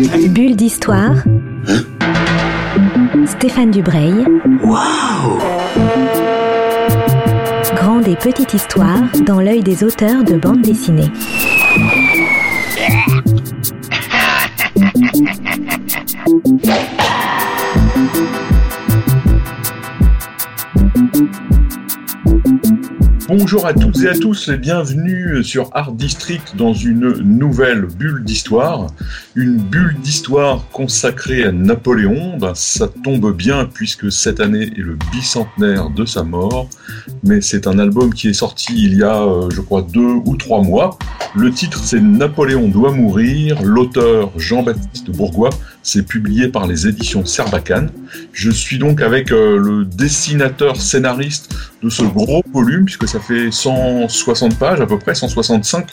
Bulle d'histoire. Stéphane Dubreuil. Waouh Grande et petite histoire dans l'œil des auteurs de bande dessinée. Bonjour à toutes et à tous et bienvenue sur Art District dans une nouvelle bulle d'histoire. Une bulle d'histoire consacrée à Napoléon. Ben, ça tombe bien puisque cette année est le bicentenaire de sa mort. Mais c'est un album qui est sorti il y a, euh, je crois, deux ou trois mois. Le titre c'est Napoléon doit mourir. L'auteur Jean-Baptiste Bourgois. C'est publié par les éditions Serbacane. Je suis donc avec euh, le dessinateur scénariste de ce gros volume, puisque ça fait 160 pages à peu près, 165,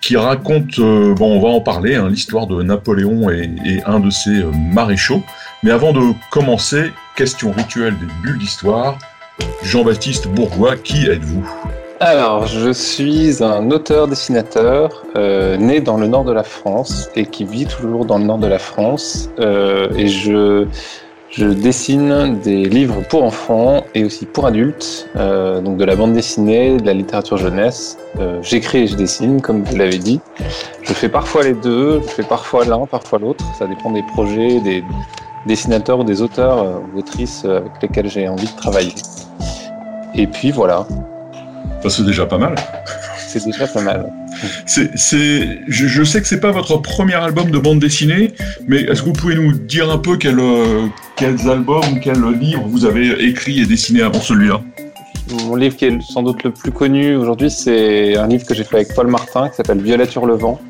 qui raconte, euh, bon on va en parler, hein, l'histoire de Napoléon et, un de ses euh, maréchaux. Mais avant de commencer, question rituelle des bulles d'histoire, Jean-Baptiste Bourgois, qui êtes-vous? Alors, je suis un auteur-dessinateur euh, né dans le nord de la France et qui vit toujours dans le nord de la France. Et je, je dessine des livres pour enfants et aussi pour adultes, euh, donc de la bande dessinée, de la littérature jeunesse. Euh, J'écris et je dessine, comme vous l'avez dit. Je fais parfois les deux, je fais parfois l'un, parfois l'autre. Ça dépend des projets, des dessinateurs ou des auteurs euh, ou autrices avec lesquels j'ai envie de travailler. Et puis voilà. C'est déjà pas mal. C'est déjà pas mal. C'est, c'est, je, je, sais que c'est pas votre premier album de bande dessinée, mais est-ce que vous pouvez nous dire un peu quel, euh, quels albums ou quels livres vous avez écrit et dessiné avant celui-là Mon livre qui est sans doute le plus connu aujourd'hui, c'est un livre que j'ai fait avec Paul Martin qui s'appelle Violette sur le vent,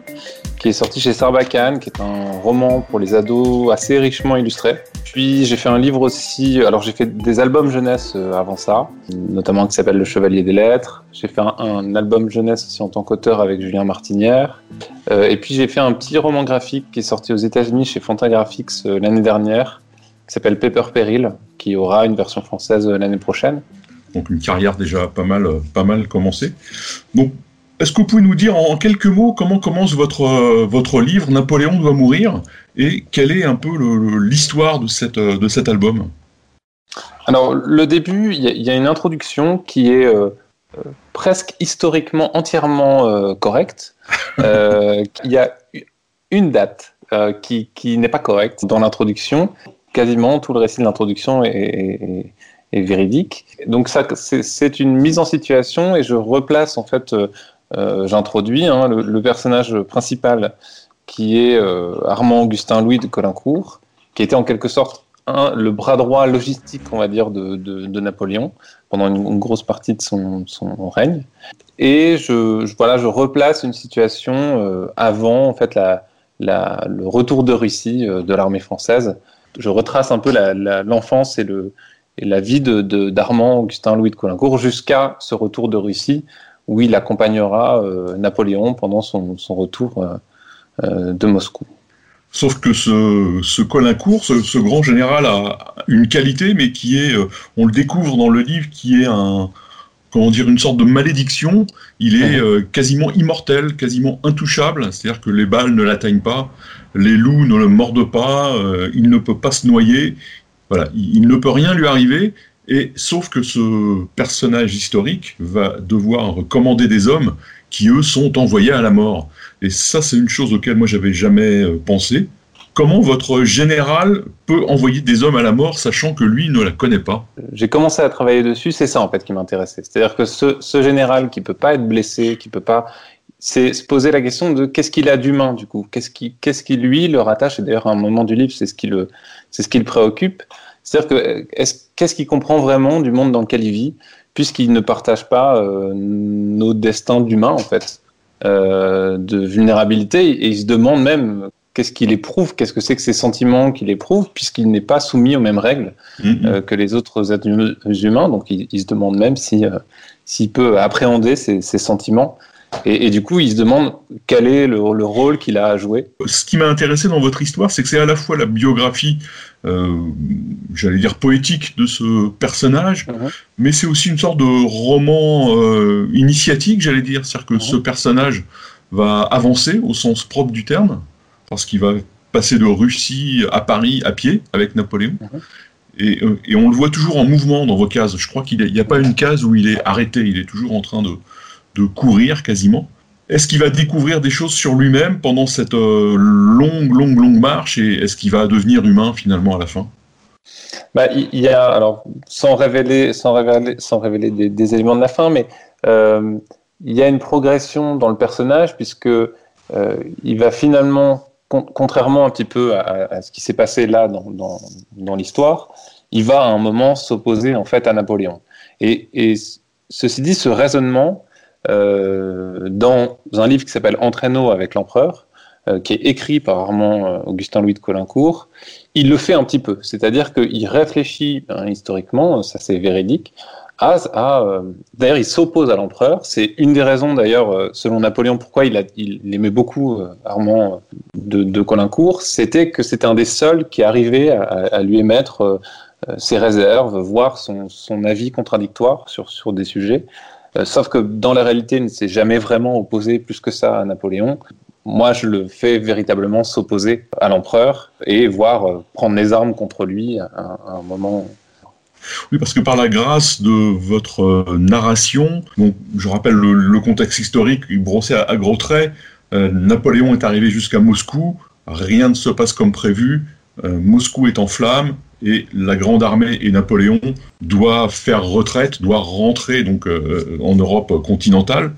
qui est sorti chez Sarbacane, qui est un roman pour les ados assez richement illustré. Puis j'ai fait un livre aussi, alors j'ai fait des albums jeunesse avant ça, notamment qui s'appelle Le Chevalier des Lettres. J'ai fait un, un, album jeunesse aussi en tant qu'auteur avec Julien Martinière. Euh, et puis j'ai fait un petit roman graphique qui est sorti aux États-Unis chez Fantagraphics euh, l'année dernière, qui s'appelle Paper Peril, qui aura une version française euh, l'année prochaine. Donc une carrière déjà pas mal, pas mal commencée. Donc est-ce que vous pouvez nous dire en quelques mots comment commence votre, euh, votre livre Napoléon doit mourir et quelle est un peu l'histoire de, cette, de cet album? Alors, le début, il y, y, a une introduction qui est euh, presque historiquement entièrement euh, correcte. il y a une date qui, qui n'est pas correcte dans l'introduction. Quasiment tout le récit de l'introduction est, véridique. Donc, ça, c'est une mise en situation et je replace en fait euh, j'introduis hein, le, personnage principal qui est euh, Armand Augustin Louis de Colincourt, qui était en quelque sorte le bras droit logistique, on va dire, de, Napoléon pendant une, grosse partie de son, règne. Et je, voilà, je replace une situation euh, avant en fait le retour de Russie euh, de l'armée française. Je retrace un peu l'enfance et, la vie d'Armand Augustin Louis de Colincourt jusqu'à ce retour de Russie où il accompagnera euh, Napoléon pendant son, retour euh, euh, de Moscou. Sauf que ce, ce Colincourt, ce, grand général a une qualité, mais qui est, on le découvre dans le livre, qui est un, comment dire, une sorte de malédiction. Il est euh, quasiment immortel, quasiment intouchable, c'est-à-dire que les balles ne l'atteignent pas, les loups ne le mordent pas, euh, il ne peut pas se noyer. Voilà, il, il ne peut rien lui arriver. Et sauf que ce personnage historique va devoir commander des hommes qui, eux, sont envoyés à la mort. Et ça, c'est une chose auquel moi, j'avais jamais pensé. Comment votre général peut envoyer des hommes à la mort, sachant que lui ne la connaît pas? J'ai commencé à travailler dessus, c'est ça en fait qui m'intéressait. C'est-à-dire que ce, général qui peut pas être blessé, qui peut pas, c'est se poser la question de qu'est-ce qu'il a d'humain du coup, qu'est-ce qui, qui lui le rattache. Et d'ailleurs, à un moment du livre, c'est ce qui le, c'est ce qui le préoccupe. C'est-à-dire que qu'est-ce qu'il comprend vraiment du monde dans lequel il vit, puisqu'il ne partage pas euh, nos destins d'humains en fait, euh, de vulnérabilité, et il se demande même qu'est-ce qu'il éprouve, qu'est-ce que c'est que ces sentiments qu'il éprouve, puisqu'il n'est pas soumis aux mêmes règles -hmm. euh, que les autres êtres humains. Donc il, il se demande même si euh, s'il peut appréhender ces, ces sentiments. Et, et, du coup, il se demande quel est le, le rôle qu'il a à jouer. Ce qui m'a intéressé dans votre histoire, c'est que c'est à la fois la biographie, euh, j'allais dire poétique, de ce personnage, Mhm. mais c'est aussi une sorte de roman initiatique, j'allais dire. C'est-à-dire que -huh. ce personnage va avancer au sens propre du terme, parce qu'il va passer de Russie à Paris à pied avec Napoléon. Mhm. Et, et, on le voit toujours en mouvement dans vos cases. Je crois qu'il n'y a pas une case où il est arrêté, il est toujours en train de, de courir quasiment. Est-ce qu'il va découvrir des choses sur lui-même pendant cette longue, longue, longue marche et est-ce qu'il va devenir humain finalement à la fin? Bah, il y a, alors, sans révéler, sans révéler, sans révéler des, éléments de la fin, mais euh, il y a une progression dans le personnage puisque euh, il va finalement, contrairement un petit peu à, ce qui s'est passé là dans, l'histoire, il va à un moment s'opposer en fait à Napoléon. Et, et ceci dit, ce raisonnement euh, dans un livre qui s'appelle Entraîneau avec l'empereur, euh, qui est écrit par Armand euh, Augustin Louis de Colincourt, il le fait un petit peu. C'est-à-dire qu'il réfléchit hein, historiquement, ça c'est véridique, à d'ailleurs il s'oppose à l'empereur. C'est une des raisons d'ailleurs, selon Napoléon, pourquoi il, aimait beaucoup Armand de, de Colincourt, c'était que c'était un des seuls qui arrivait à, lui émettre ses réserves, voire son, avis contradictoire sur, des sujets. sauf que dans la réalité, il ne s'est jamais vraiment opposé plus que ça à Napoléon. Moi, je le fais véritablement s'opposer à l'empereur et voir euh, prendre les armes contre lui à, un moment. Oui, parce que par la grâce de votre euh, narration, donc, je rappelle le, contexte historique brossé à, à gros traits, euh, Napoléon est arrivé jusqu'à Moscou, rien ne se passe comme prévu, Moscou est en flammes et la grande armée et Napoléon doivent faire retraite, doivent rentrer donc en Europe continentale.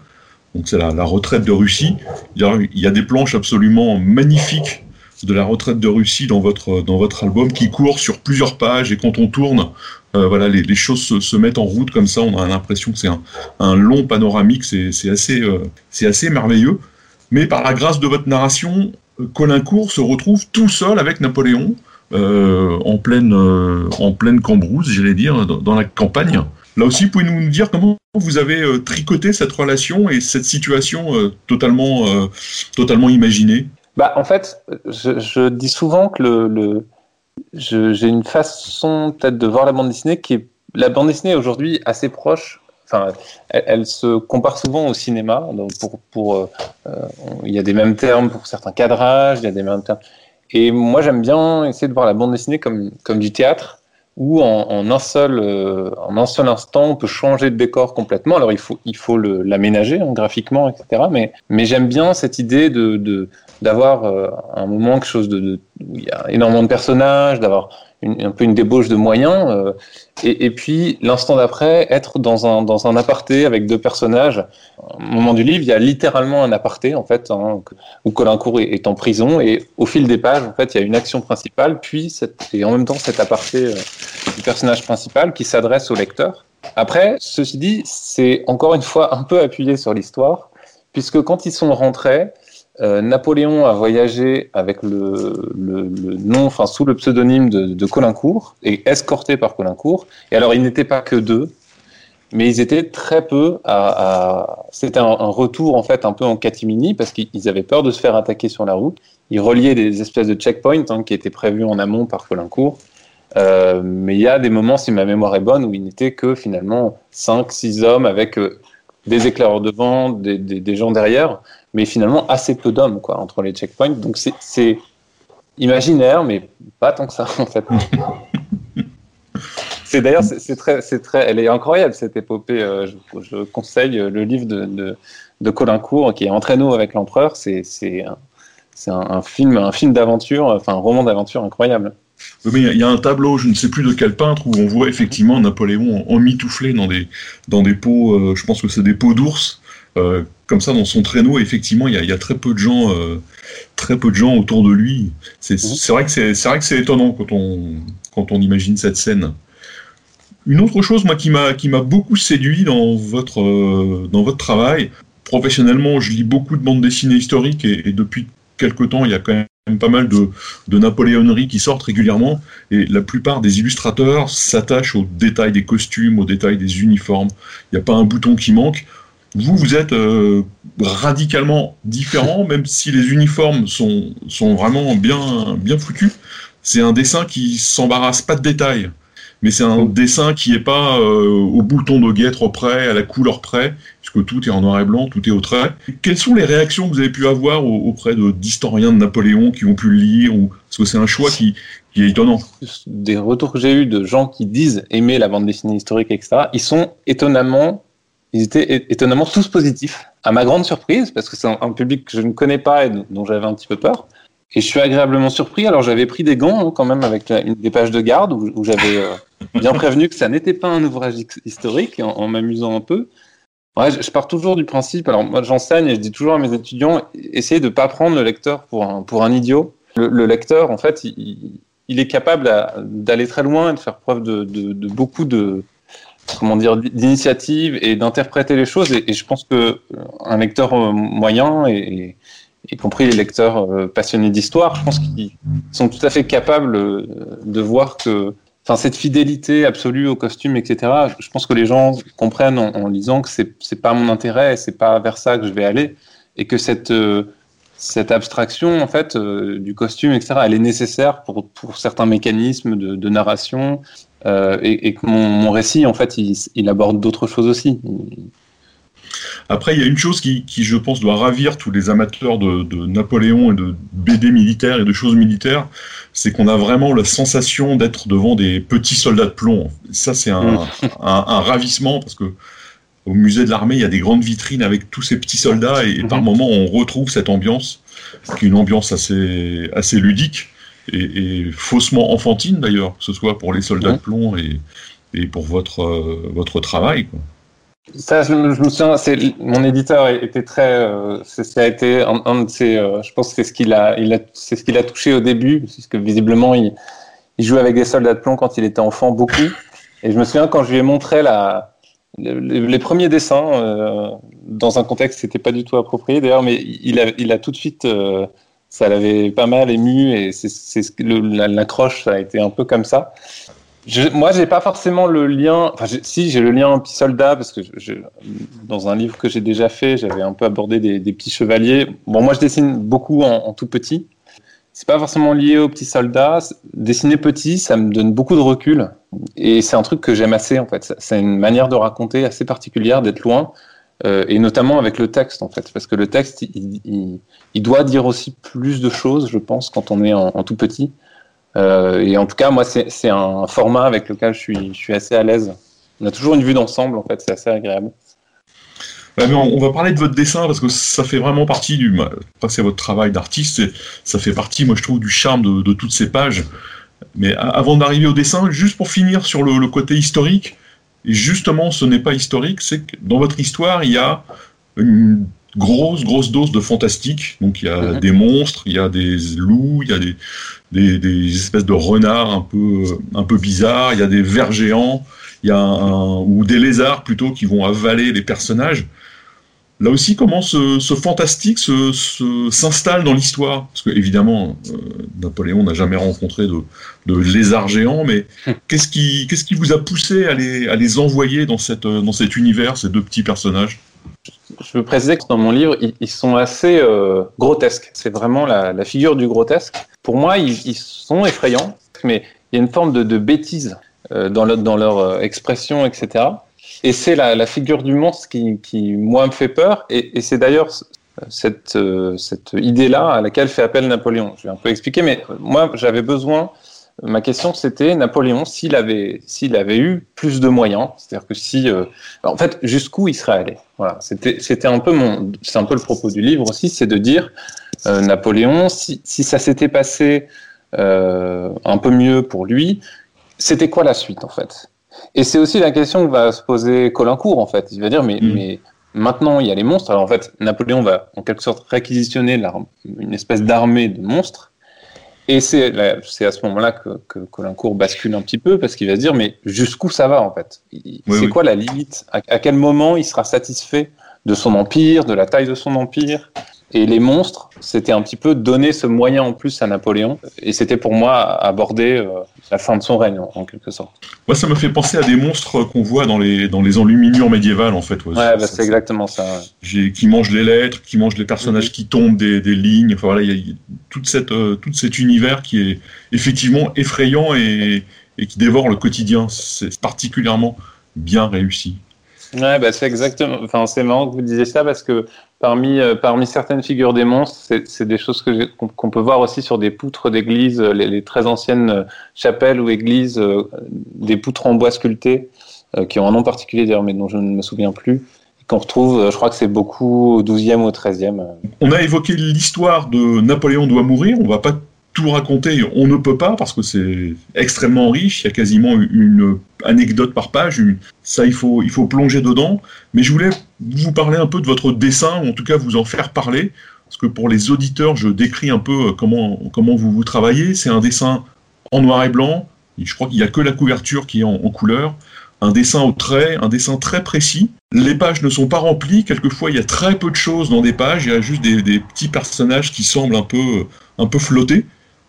Donc c'est la, retraite de Russie. Il y, a, des planches absolument magnifiques de la retraite de Russie dans votre, dans votre album qui court sur plusieurs pages et quand on tourne, euh, voilà, les, choses se, mettent en route comme ça. On a l'impression que c'est un, long panoramique, c'est assez, euh, assez merveilleux. Mais par la grâce de votre narration, Colincourt se retrouve tout seul avec Napoléon euh, en pleine, en pleine cambrousse, j'allais dire, dans la campagne. Là aussi, pouvez-vous nous dire comment vous avez euh, tricoté cette relation et cette situation euh, totalement, euh, totalement imaginée? Bah, En fait, je, dis souvent que le, j'ai une façon peut-être de voir la bande dessinée qui est la bande dessinée aujourd'hui assez proche. Enfin, elle, se compare souvent au cinéma. Donc pour, pour il y a des mêmes termes pour certains cadrages, il y a des mêmes termes. Et moi, j'aime bien essayer de voir la bande dessinée comme, comme du théâtre où en, un seul, euh, en un seul instant, on peut changer de décor complètement. Alors il faut, il faut l'aménager hein, graphiquement, etc. Mais, mais j'aime bien cette idée de d'avoir euh, un moment quelque chose de, où il y a énormément de personnages, d'avoir un peu une débauche de moyens, euh, et, puis l'instant d'après, être dans un, dans un aparté avec deux personnages. Au moment du livre, il y a littéralement un aparté, en fait, hein, où Colincourt est, est, en prison, et au fil des pages, en fait, il y a une action principale, puis et en même temps cet aparté euh, du personnage principal qui s'adresse au lecteur. Après, ceci dit, c'est encore une fois un peu appuyé sur l'histoire, puisque quand ils sont rentrés, euh, Napoléon a voyagé avec le, nom, enfin sous le pseudonyme de, Colincourt et escorté par Colincourt. Et alors, ils n'étaient pas que deux, mais ils étaient très peu à. C'était un, retour en fait un peu en catimini parce qu'ils avaient peur de se faire attaquer sur la route. Ils reliaient des espèces de checkpoints hein, qui étaient prévus en amont par Colincourt. Euh, mais il y a des moments, si ma mémoire est bonne, où il n'était que finalement 5-6 hommes avec euh, des éclaireurs devant, des gens derrière mais finalement assez peu d'hommes quoi entre les checkpoints. Donc c'est imaginaire, mais pas tant que ça en fait. c'est d'ailleurs c'est très c'est très elle est incroyable cette épopée. Euh, je, conseille le livre de, de, de Colincourt qui est Entraîneau avec l'empereur. C'est c'est un, un, film un film d'aventure, enfin un roman d'aventure incroyable. mais il y, a un tableau, je ne sais plus de quel peintre, où on voit effectivement Napoléon emmitouflé dans des, dans des pots, euh, je pense que c'est des pots d'ours, euh, comme ça dans son traîneau. Effectivement, il y, a, très peu de gens, euh, très peu de gens autour de lui. C'est mhm. vrai que c'est vrai que c'est étonnant quand on quand on imagine cette scène. Une autre chose, moi, qui m'a qui m'a beaucoup séduit dans votre euh, dans votre travail. Professionnellement, je lis beaucoup de bandes dessinées historiques et, depuis quelque temps, il y a quand même pas mal de, de napoléoneries qui sortent régulièrement et la plupart des illustrateurs s'attachent aux détails des costumes, aux détails des uniformes. Il n'y a pas un bouton qui manque. Vous, vous êtes euh, radicalement différent, même si les uniformes sont, sont vraiment bien, bien foutus. C'est un dessin qui s'embarrasse pas de détails, mais c'est un dessin qui est pas euh, au bouton de guêtre près, à la couleur près, puisque tout est en noir et blanc, tout est au trait. Quelles sont les réactions que vous avez pu avoir auprès d'historiens de Napoléon qui ont pu le lire ou Parce que c'est un choix qui, qui est étonnant. Des retours que j'ai eus de gens qui disent aimer la bande dessinée historique, etc., ils sont étonnamment, ils étaient étonnamment tous positifs. À ma grande surprise, parce que c'est un, public que je ne connais pas et dont j'avais un petit peu peur. Et je suis agréablement surpris. Alors j'avais pris des gants hein, quand même avec des pages de garde où, j'avais euh, bien prévenu que ça n'était pas un ouvrage historique en, m'amusant un peu. Je, pars toujours du principe. Alors moi j'enseigne et je dis toujours à mes étudiants essayez de pas prendre le lecteur pour un, pour un idiot. Le, lecteur en fait il, est capable d'aller très loin et de faire preuve de, beaucoup de comment dire d'initiative et d'interpréter les choses. Et, je pense que euh, un lecteur euh, moyen et y compris les lecteurs euh, passionnés d'histoire, je pense qu'ils sont tout à fait capables de voir que enfin, cette fidélité absolue au costume, etc., je pense que les gens comprennent en, lisant que c'est n'est pas mon intérêt, c'est pas vers ça que je vais aller, et que cette, cette abstraction, en fait, du costume, etc., elle est nécessaire pour, pour certains mécanismes de narration, et, et, que mon, mon, récit, en fait, il, il aborde d'autres choses aussi. Après, il y a une chose qui, je pense, doit ravir tous les amateurs de, Napoléon et de BD militaires et de choses militaires, c'est qu'on a vraiment la sensation d'être devant des petits soldats de plomb. Ça, c'est un, ravissement parce que au musée de l'armée, il y a des grandes vitrines avec tous ces petits soldats et, par mm-hmm. moments, on retrouve cette ambiance, qui est une ambiance assez, assez ludique et, faussement enfantine d'ailleurs, que ce soit pour les soldats de plomb et, et pour votre, euh, votre travail. Quoi. Ça, je, me souviens, mon éditeur était très, euh, ça a été un, de ses, euh, je pense que c'est ce qu'il a, il a, c'est ce qu'il a touché au début, parce que visiblement il, il jouait avec des soldats de plomb quand il était enfant beaucoup. Et je me souviens quand je lui ai montré la, les, premiers dessins euh, dans un contexte qui n'était pas du tout approprié d'ailleurs, mais il a, il a tout de suite, ça l'avait pas mal ému et c'est, l'accroche, ça a été un peu comme ça. Je, moi, j'ai pas forcément le lien. Enfin, si j'ai le lien petit soldat parce que dans un livre que j'ai déjà fait, j'avais un peu abordé des, petits chevaliers. Bon, moi, je dessine beaucoup en, tout petit. C'est pas forcément lié aux petits soldats. Dessiner petit, ça me donne beaucoup de recul et c'est un truc que j'aime assez en fait. C'est une manière de raconter assez particulière, d'être loin. Euh, et notamment avec le texte en fait, parce que le texte, il, doit dire aussi plus de choses, je pense, quand on est en, tout petit. Euh, et en tout cas, moi, c'est un format avec lequel je suis, assez à l'aise. On a toujours une vue d'ensemble, en fait, c'est assez agréable. on, va parler de votre dessin parce que ça fait vraiment partie du. C'est votre travail d'artiste, ça fait partie, moi je trouve, du charme de, toutes ces pages. Mais avant d'arriver au dessin, juste pour finir sur le, côté historique, et justement ce n'est pas historique, c'est que dans votre histoire, il y a une grosse, grosse dose de fantastique. Donc il y a mhm. des monstres, il y a des loups, il y a des, des, espèces de renards un peu, un peu bizarres, il y a des vers géants, il y a ou des lézards plutôt qui vont avaler les personnages. Là aussi, comment ce, fantastique s'installe dans l'histoire? Parce que évidemment, euh, Napoléon n'a jamais rencontré de, de lézards géants, mais qu'est-ce qui, vous a poussé à les, à les envoyer dans, cette, dans cet univers, ces deux petits personnages? Je veux préciser que dans mon livre, ils, sont assez euh, grotesques. C'est vraiment la, figure du grotesque. Pour moi, ils, sont effrayants, mais il y a une forme de, bêtise euh, dans, leur euh, expression, etc. Et c'est la, figure du monstre qui, moi, me fait peur. Et, c'est d'ailleurs cette, cette idée-là à laquelle fait appel Napoléon. Je vais un peu expliquer, mais moi, j'avais besoin Ma question, c'était Napoléon, s'il avait, s'il avait eu plus de moyens, c'est-à-dire que si, euh, en fait, jusqu'où il serait allé? Voilà, c'était, c'était un peu mon, c'est un peu le propos du livre aussi, c'est de dire euh, Napoléon, si, si ça s'était passé euh, un peu mieux pour lui, c'était quoi la suite en fait? Et c'est aussi la question que va se poser Colincourt en fait. Il va dire mais, mm. mais maintenant il y a les monstres. Alors en fait, Napoléon va en quelque sorte réquisitionner une espèce d'armée de monstres et c'est à ce moment-là que, que Colincourt bascule un petit peu parce qu'il va se dire mais jusqu'où ça va en fait? C'est quoi la limite? À, quel moment il sera satisfait de son empire, de la taille de son empire? Et les monstres, c'était un petit peu donner ce moyen en plus à Napoléon. Et c'était pour moi aborder euh, la fin de son règne, en, quelque sorte. Moi, ça me fait penser à des monstres qu'on voit dans les, dans les enluminures médiévales, en fait. Ouais, bah, c'est exactement ça. Qui mangent les lettres, qui mangent les personnages mhm. qui tombent des, des lignes. Enfin, voilà, il y a toute cette, euh, tout cet univers qui est effectivement effrayant et, et qui dévore le quotidien. C'est particulièrement bien réussi. Ouais, bah c'est exactement. Enfin, c'est marrant que vous disiez ça parce que parmi, euh, parmi certaines figures des monstres, c'est des choses qu'on peut voir aussi sur des poutres d'église, euh, les, très anciennes euh, chapelles ou églises, des poutres en bois sculptées, qui ont un nom particulier d'ailleurs, mais dont je ne me souviens plus, qu'on retrouve, je crois que c'est beaucoup au 12e ou au 13e. On a évoqué l'histoire de Napoléon doit mourir, on va pas tout raconter, on ne peut pas parce que c'est extrêmement riche, il y a quasiment une anecdote par page, ça il faut, il faut plonger dedans, mais je voulais vous parler un peu de votre dessin, ou en tout cas vous en faire parler, parce que pour les auditeurs, je décris un peu comment, comment vous, vous travaillez, c'est un dessin en noir et blanc, je crois qu'il n'y a que la couverture qui est en, couleur, un dessin au trait, un dessin très précis. Les pages ne sont pas remplies, quelquefois il y a très peu de choses dans des pages, il y a juste des, des petits personnages qui semblent un peu, un peu flotter.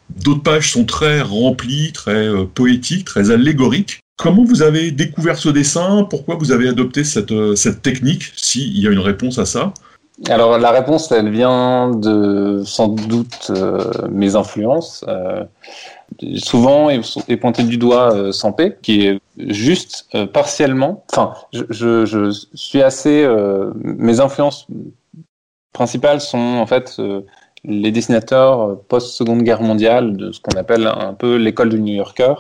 D'autres pages sont très remplies, très euh, poétiques, très allégoriques. Comment vous avez découvert ce dessin? Pourquoi vous avez adopté cette, euh, cette technique S'il y a une réponse à ça? Alors la réponse, elle vient de sans doute euh, mes influences. souvent est, pointé du doigt Sampé, qui est juste partiellement. Enfin, je, suis assez. mes influences principales sont en fait les dessinateurs post-seconde guerre mondiale de ce qu'on appelle un peu l'école du New Yorker,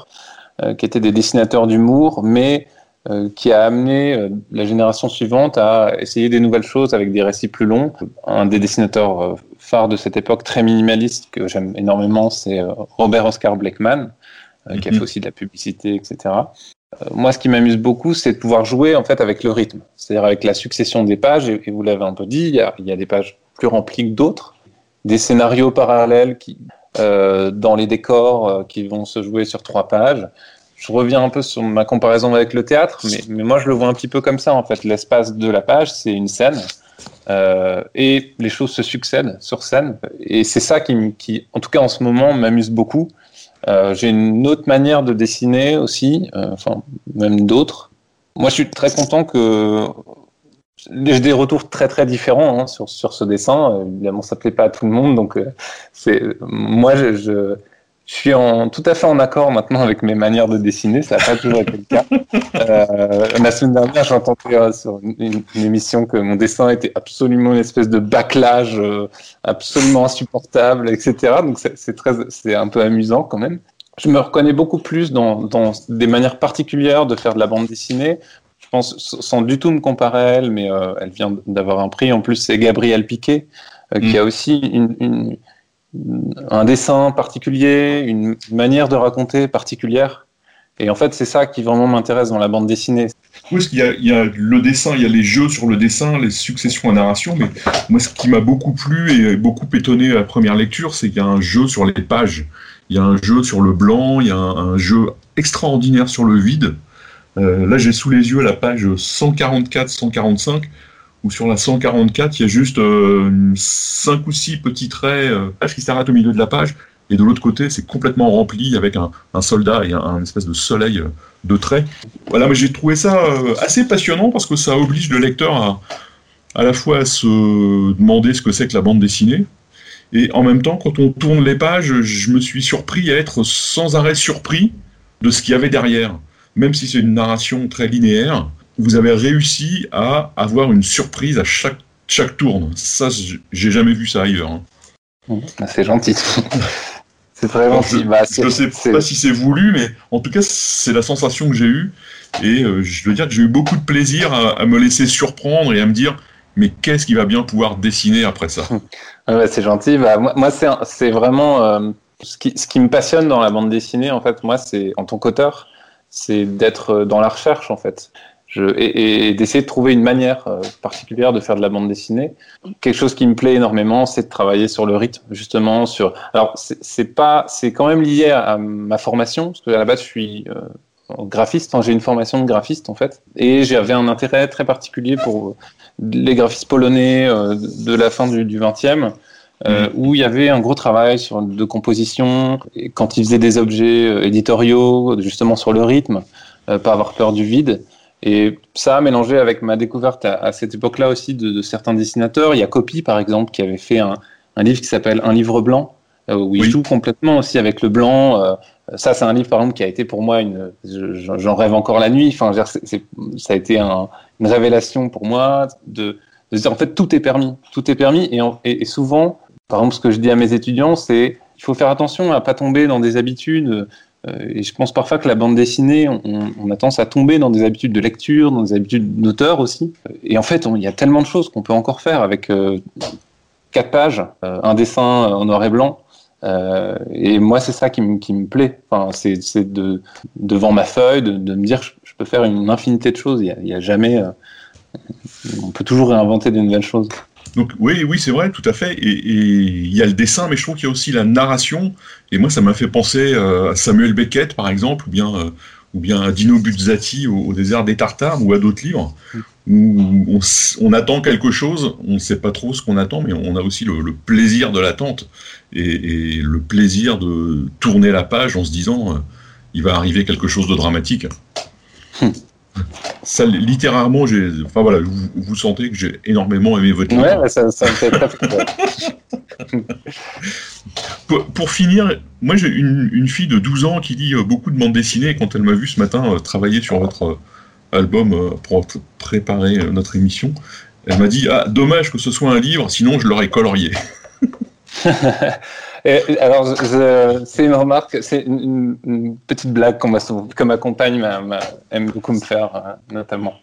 euh, qui étaient des dessinateurs d'humour, mais euh, qui a amené euh, la génération suivante à essayer des nouvelles choses avec des récits plus longs. Un des dessinateurs phares de cette époque, très minimaliste, que j'aime énormément, c'est Robert Oscar Blackman, qui a fait mhm. aussi de la publicité, etc. Moi, ce qui m'amuse beaucoup, c'est de pouvoir jouer en fait avec le rythme, c'est-à-dire avec la succession des pages. Et vous l'avez un peu dit, il y, a, il y a des pages plus remplies que d'autres des scénarios parallèles qui, euh, dans les décors euh, qui vont se jouer sur trois pages. Je reviens un peu sur ma comparaison avec le théâtre, mais, moi je le vois un petit peu comme ça en fait. L'espace de la page, c'est une scène. Euh, et les choses se succèdent sur scène. Et c'est ça qui, qui, en tout cas en ce moment, m'amuse beaucoup. J'ai une autre manière de dessiner aussi, enfin même d'autres. Moi, je suis très content que j'ai des retours très très différents hein, sur, sur ce dessin. Euh, évidemment, ça plaît pas à tout le monde, donc euh, c'est moi je, je, suis en tout à fait en accord maintenant avec mes manières de dessiner. Ça n'a pas toujours été le cas. Euh, la semaine dernière, j'entendais euh, sur une, émission que mon dessin était absolument une espèce de bâclage absolument insupportable, etc. Donc c'est très c'est un peu amusant quand même. Je me reconnais beaucoup plus dans, dans des manières particulières de faire de la bande dessinée je pense, sans du tout me comparer à elle, mais euh, elle vient d'avoir un prix. En plus, c'est Gabrielle Piquet, euh, qui mm. a aussi une, un dessin particulier, une manière de raconter particulière. Et en fait, c'est ça qui vraiment m'intéresse dans la bande dessinée. Oui, parce qu'il y, a le dessin, il y a les jeux sur le dessin, les successions à narration, mais moi, ce qui m'a beaucoup plu et beaucoup étonné à la première lecture, c'est qu'il y a un jeu sur les pages. Il y a un jeu sur le blanc, il y a un jeu extraordinaire sur le vide. Euh, là, j'ai sous les yeux la page 144-145, où sur la 144, il y a juste euh, 5 ou 6 petits traits euh, qui s'arrêtent au milieu de la page, et de l'autre côté, c'est complètement rempli avec un, soldat et un, un, espèce de soleil euh, de traits. Voilà, mais j'ai trouvé ça euh, assez passionnant parce que ça oblige le lecteur à, à la fois à se demander ce que c'est que la bande dessinée, et en même temps, quand on tourne les pages, je me suis surpris à être sans arrêt surpris de ce qu'il y avait derrière même si c'est une narration très linéaire, vous avez réussi à avoir une surprise à chaque, chaque tourne. Ça, j'ai jamais vu ça ailleurs. Hein. Ah, c'est gentil. c'est très gentil. Je, bah, ne sais pas si c'est voulu, mais en tout cas, c'est la sensation que j'ai eue. Et euh, je veux dire que j'ai eu beaucoup de plaisir à, me laisser surprendre et à me dire, mais qu'est-ce qui va bien pouvoir dessiner après ça? C'est gentil. Bah, moi, c'est vraiment euh, ce, qui, ce, qui, me passionne dans la bande dessinée. En fait, moi, c'est en tant qu'auteur, c'est d'être euh, dans la recherche en fait. Et d'essayer de trouver une manière euh, particulière de faire de la bande dessinée. Quelque chose qui me plaît énormément, c'est de travailler sur le rythme, justement. Sur, alors c'est pas, c'est quand même lié à, ma formation, parce que à la base je suis euh, graphiste. Hein, j'ai une formation de graphiste en fait, et j'avais un intérêt très particulier pour les graphistes polonais de la fin du, du 20e. Euh, où il y avait un gros travail sur, de composition, et quand ils faisaient des objets euh, éditoriaux, justement sur le rythme, euh, pas avoir peur du vide. Et ça, mélangé avec ma découverte à, cette époque-là aussi de, de, certains dessinateurs, il y a Copy par exemple qui avait fait un, un livre qui s'appelle Un livre blanc, où il joue complètement aussi avec le blanc, ça, c'est un livre, par exemple, qui a été pour moi une. J'en rêve encore la nuit. Enfin, ça a été un, une révélation pour moi de, de dire en fait tout est permis, tout est permis. Et, et, souvent, par exemple, ce que je dis à mes étudiants, c'est il faut faire attention à pas tomber dans des habitudes. Euh, et je pense parfois que la bande dessinée, on, a tendance à tomber dans des habitudes de lecture, dans des habitudes d'auteur aussi. Et en fait, il y a tellement de choses qu'on peut encore faire avec euh, quatre pages, euh, un dessin en noir et blanc. Euh, et moi, c'est ça qui, me plaît. Enfin, c'est de, devant ma feuille, de, me dire que je peux faire une infinité de choses. Il n'y a, a, jamais. Euh, on peut toujours réinventer de nouvelles choses. Donc oui, oui, c'est vrai, tout à fait. Et il y a le dessin, mais je trouve qu'il y a aussi la narration. Et moi, ça m'a fait penser euh, à Samuel Beckett, par exemple, ou bien, euh, à Dino Buzzati au, désert des Tartares, ou à d'autres livres, où on, attend quelque chose, on ne sait pas trop ce qu'on attend, mais on a aussi le, plaisir de l'attente et, le plaisir de tourner la page en se disant, euh, il va arriver quelque chose de dramatique. Ça, littérairement, enfin voilà, vous, vous, sentez que j'ai énormément aimé votre livre. Ouais, ça, ça me fait très pour, pour, finir, moi j'ai une, une, fille de 12 ans qui lit beaucoup de bandes dessinées et quand elle m'a vu ce matin euh, travailler sur votre euh, album euh, pour préparer notre émission, elle m'a dit Ah, dommage que ce soit un livre, sinon je l'aurais colorié. Et, alors, c'est une remarque, c'est une, une, petite blague que ma compagne ma, ma, aime beaucoup me faire, euh, notamment.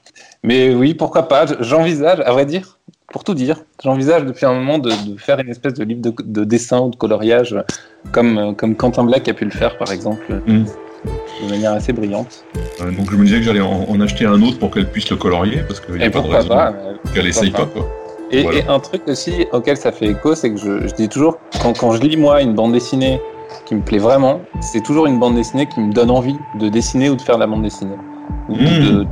Mais oui, pourquoi pas J'envisage, à vrai dire, pour tout dire, j'envisage depuis un moment de, de, faire une espèce de livre de, de, dessin ou de coloriage, comme, comme Quentin Black a pu le faire, par exemple. Mm. De manière assez brillante. Euh, donc je me disais que j'allais en, en, acheter un autre pour qu'elle puisse le colorier, parce qu'il n'y a pas de raison qu'elle essaye pas. Quoi. Et, voilà. et, un truc aussi auquel ça fait écho, c'est que je, je, dis toujours, quand, quand je lis moi une bande dessinée qui me plaît vraiment, c'est toujours une bande dessinée qui me donne envie de dessiner ou de faire de la bande dessinée. Mmh. De,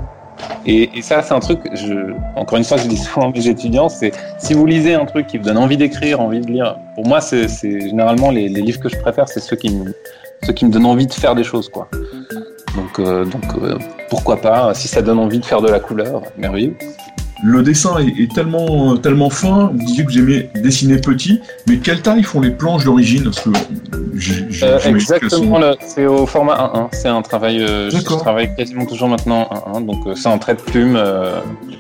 et, et, ça, c'est un truc, je, encore une fois, je dis souvent à mes étudiants, c'est si vous lisez un truc qui vous donne envie d'écrire, envie de lire, pour moi, c'est généralement les, les, livres que je préfère, c'est ceux qui me, ceux qui me donnent envie de faire des choses, quoi. Donc, euh, donc euh, pourquoi pas, si ça donne envie de faire de la couleur, merveilleux le dessin est, est, tellement, tellement fin. Vous disiez que vous aimiez dessiner petit, mais quelle taille font les planches d'origine? Euh, exactement, c'est au format 1-1. C'est un travail. Euh, je travaille quasiment toujours maintenant 1-1, donc euh, c'est un trait de plume,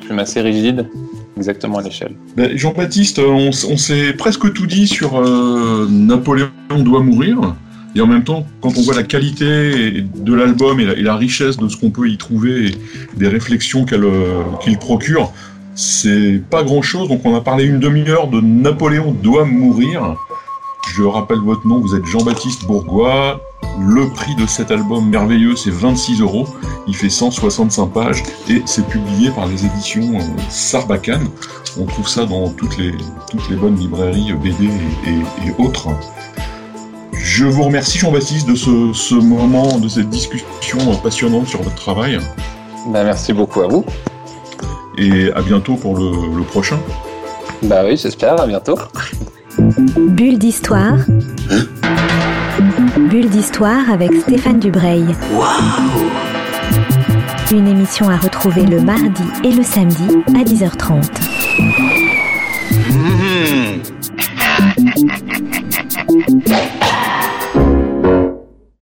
plume assez rigide, exactement à l'échelle. Ben, Jean-Baptiste, on, on s'est presque tout dit sur euh, Napoléon doit mourir. Et en même temps, quand on voit la qualité de l'album et, et, la richesse de ce qu'on peut y trouver, et des réflexions qu'il qu procure, c'est pas grand chose, donc on a parlé une demi-heure de Napoléon doit mourir. Je rappelle votre nom, vous êtes Jean-Baptiste Bourgois. Le prix de cet album merveilleux, c'est 26 euros. Il fait 165 pages et c'est publié par les éditions euh, Sarbacane. On trouve ça dans toutes les, toutes les bonnes librairies BD et, et, autres. Je vous remercie Jean-Baptiste de ce, ce, moment, de cette discussion passionnante sur votre travail. Ben, merci beaucoup à vous et à bientôt pour le, le prochain. Bah oui, j'espère, à bientôt. Bulle d'histoire. Bulle d'histoire avec Stéphane Dubreuil. Wow. Une émission à retrouver le mardi et le samedi à 10h30. Mmh.